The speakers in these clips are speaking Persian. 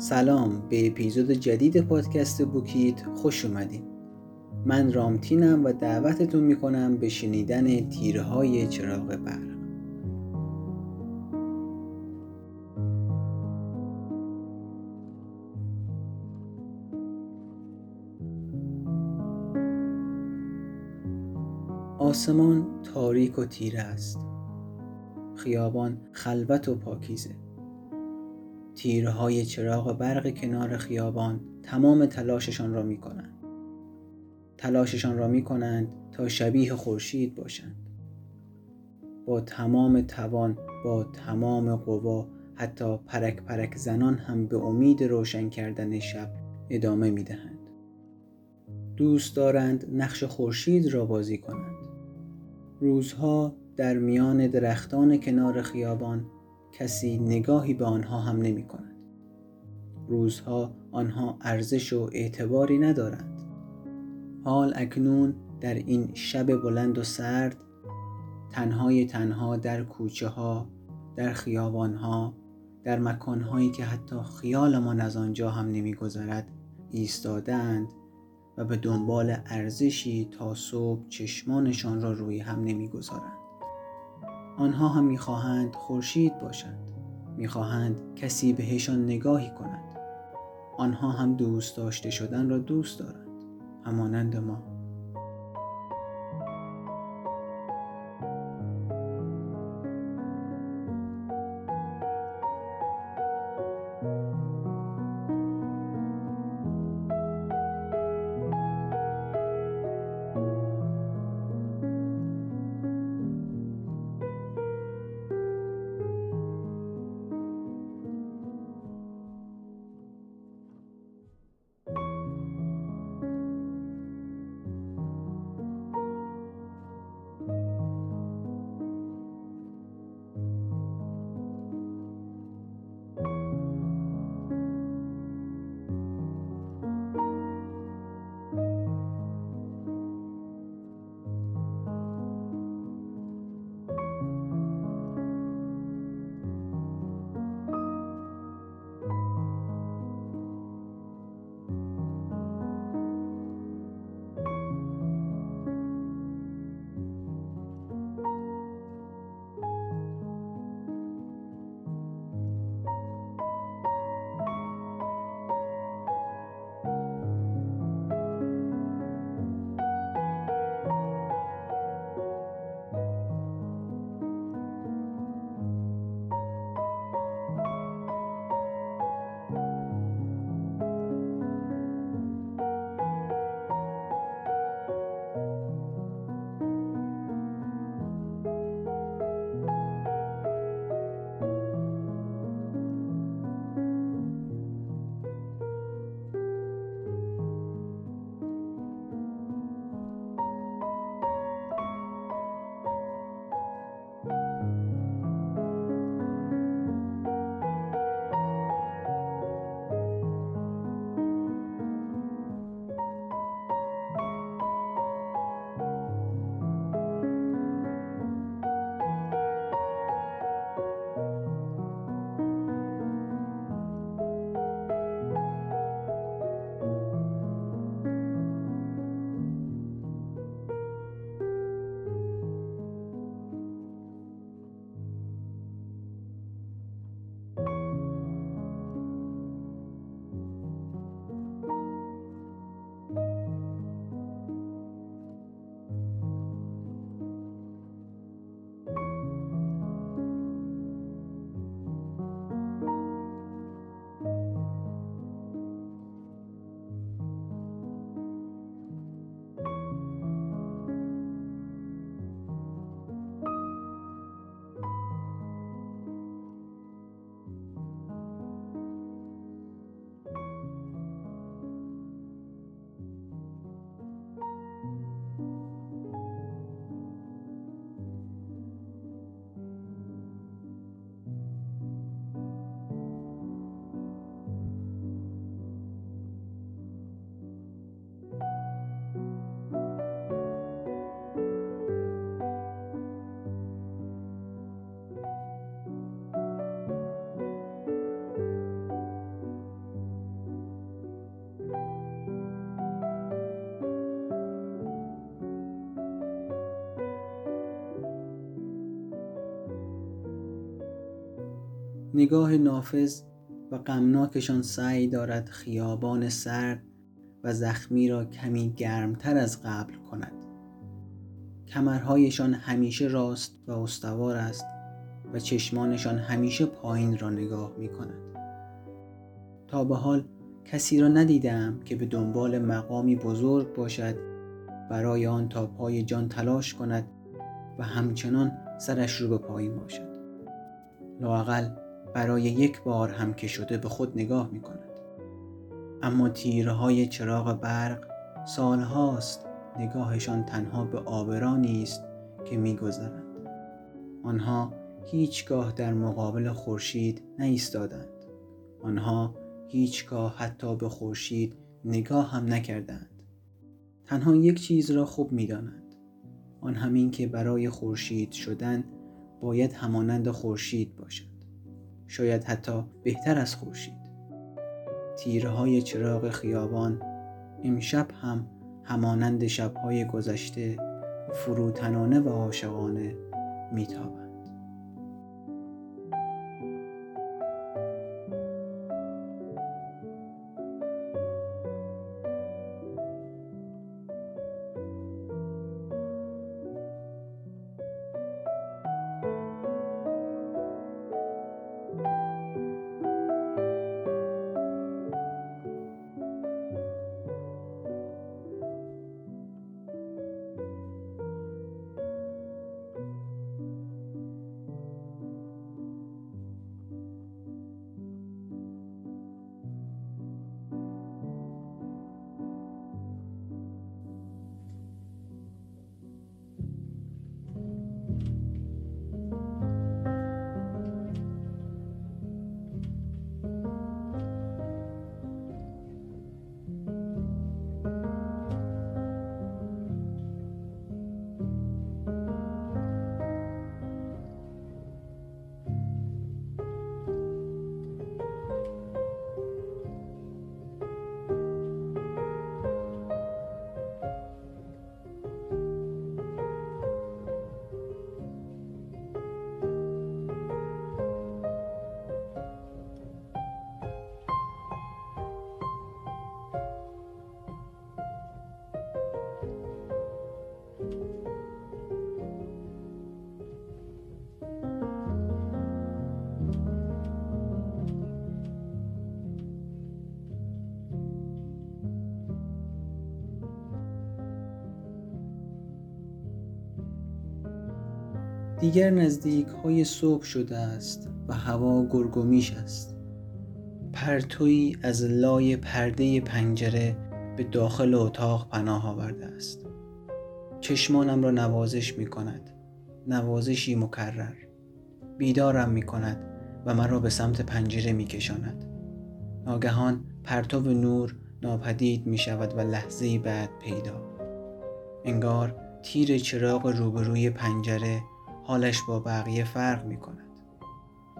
سلام به اپیزود جدید پادکست بوکیت خوش اومدین. من رامتینم و دعوتتون می‌کنم به شنیدن تیرهای چراغ برق. آسمان تاریک و تیره است. خیابان خلوت و پاکیزه. تیرهای چراغ برق کنار خیابان تمام تلاششان را می کنند. تلاششان را می کنند تا شبیه خورشید باشند. با تمام توان با تمام قوا حتی پرک پرک زنان هم به امید روشن کردن شب ادامه می دهند. دوست دارند نقش خورشید را بازی کنند. روزها در میان درختان کنار خیابان کسی نگاهی به آنها هم نمی کند. روزها آنها ارزش و اعتباری ندارند. حال اکنون در این شب بلند و سرد تنهای تنها در کوچه ها، در خیابان ها، در مکان هایی که حتی خیالمان از آنجا هم نمیگذرد ایستادند و به دنبال ارزشی تا صبح چشمانشان را روی هم نمی‌گذارند. آنها هم می‌خواهند خورشید باشند. می‌خواهند کسی بهشان نگاهی کند آنها هم دوست داشته شدن را دوست دارند. همانند ما. نگاه نافذ و غمناکشان سعی دارد خیابان سرد و زخمی را کمی گرمتر از قبل کند. کمرهایشان همیشه راست و استوار است و چشمانشان همیشه پایین را نگاه می کند. تا به حال کسی را ندیدم که به دنبال مقامی بزرگ باشد برای آن تا پای جان تلاش کند و همچنان سرش رو به پایین باشد. لاقل برای یک بار هم که شده به خود نگاه می کند اما تیرهای چراغ برق سالهاست نگاهشان تنها به آبرانی است که میگذرند. آنها هیچگاه در مقابل خورشید نایستادند آنها هیچگاه حتی به خورشید نگاه هم نکردند. تنها یک چیز را خوب می‌دانند. آن همین که برای خورشید شدن باید همانند خورشید باشد. شاید حتی بهتر از خورشید. تیرهای چراغ خیابان امشب هم همانند شبهای گذشته فروتنانه و عاشقانه میتابند. دیگر نزدیک های صبح شده است و هوا گرگومیش است. پرتوی از لای پرده پنجره به داخل اتاق پناه آورده است. چشمانم را نوازش می کند. نوازشی مکرر. بیدارم می کند و مرا به سمت پنجره می کشاند. ناگهان پرتو نور ناپدید می شود و لحظه بعد پیدا. انگار تیر چراغ روبروی پنجره حالش با بقیه فرق می کند.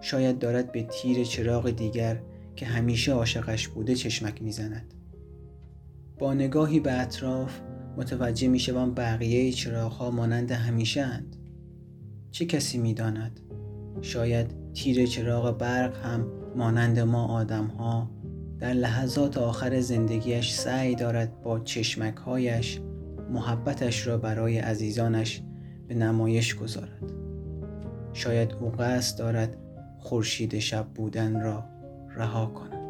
شاید دارد به تیر چراغ دیگر که همیشه عاشقش بوده چشمک می‌زند. با نگاهی به اطراف متوجه می شوم بقیه چراغ ها مانند همیشه اند. چه کسی می داند؟ شاید تیر چراغ برق هم مانند ما آدم ها در لحظات آخر زندگیش سعی دارد با چشمک هایش محبتش را برای عزیزانش به نمایش گذارد. شاید او قصد دارد خورشید شب بودن را رها کند.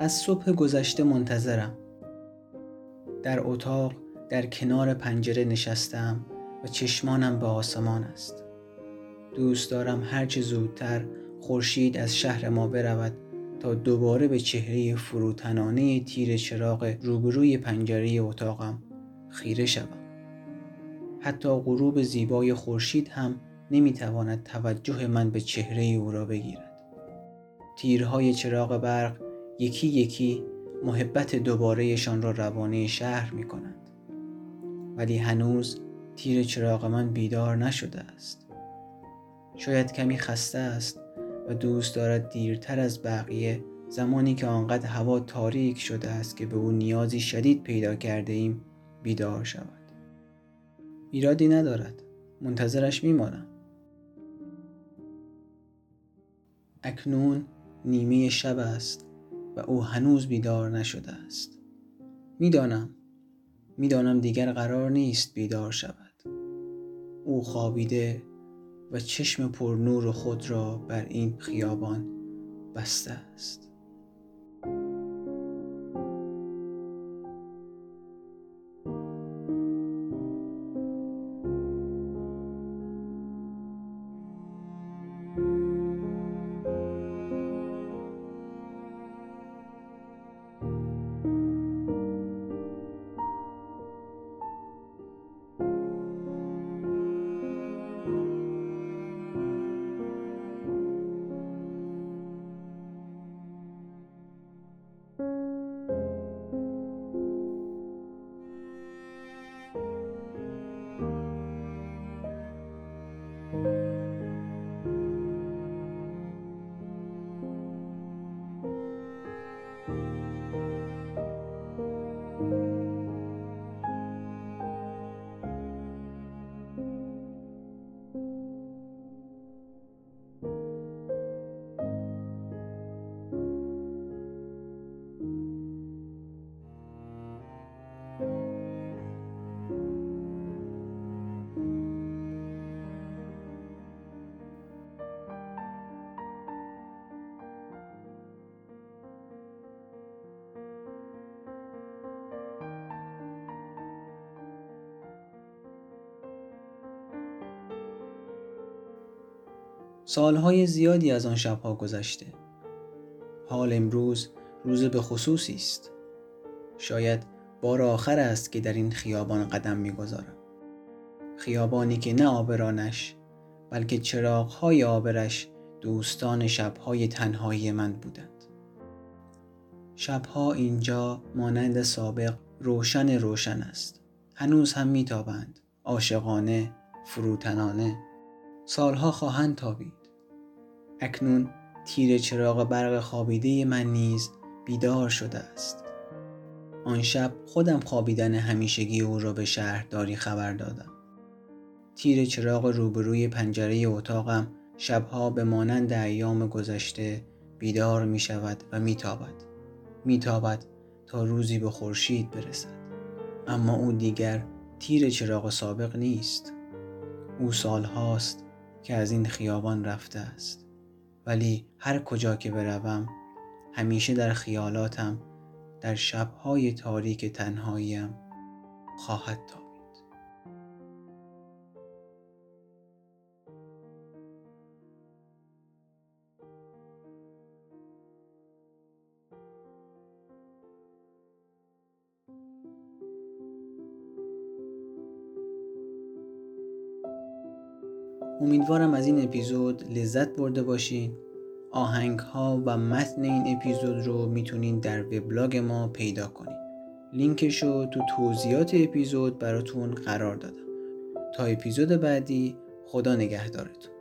از صبح گذشته منتظرم. در اتاق در کنار پنجره نشستم و چشمانم به آسمان است. دوست دارم هرچه زودتر خورشید از شهر ما برود تا دوباره به چهره فروتنانه تیر چراغ روبروی پنجره اتاقم خیره شوم. حتی غروب زیبای خورشید هم نمی‌تواند توجه من به چهره او را بگیرد. تیرهای چراغ برق یکی یکی محبت دوبارهشان را روانه شهر می کنند. ولی هنوز تیر چراغ من بیدار نشده است. شاید کمی خسته است و دوست دارد دیرتر از بقیه زمانی که آنقدر هوا تاریک شده است که به او نیازی شدید پیدا کرده ایم بیدار شود. ایرادی ندارد. منتظرش میمانم. اکنون نیمه شب است. او هنوز بیدار نشده است. می‌دانم می‌دانم دیگر قرار نیست بیدار شود. او خوابیده و چشم پر نور خود را بر این خیابان بسته است. سالهای زیادی از آن شبها گذشته. حال امروز روز به خصوصی است. شاید بار آخر است که در این خیابان قدم می‌گذارم. خیابانی که نه آبرانش بلکه چراغهای آبرش دوستان شبهای تنهایی من بودند. شبها اینجا مانند سابق روشن روشن است. هنوز هم میتابند. عاشقانه فروتنانه. سالها خواهند تابید. اکنون تیر چراغ برق خوابیده من نیز بیدار شده است. آن شب خودم خوابیدن همیشگی او را به شهرداری خبر دادم. تیر چراغ روبروی پنجره اتاقم شبها به مانند ایام گذشته بیدار می شود و می تابد می تابد تا روزی به خورشید برسد. اما او دیگر تیر چراغ سابق نیست. او سالهاست که از این خیابان رفته است. ولی هر کجا که بروم همیشه در خیالاتم در شبهای تاریک تنهاییم خواهد تابید امیدوارم از این اپیزود لذت برده باشین. آهنگ ها و متن این اپیزود رو می‌تونین در وبلاگ ما پیدا کنین. لینکش رو تو توضیحات اپیزود براتون قرار دادم. تا اپیزود بعدی خدا نگهدارتون.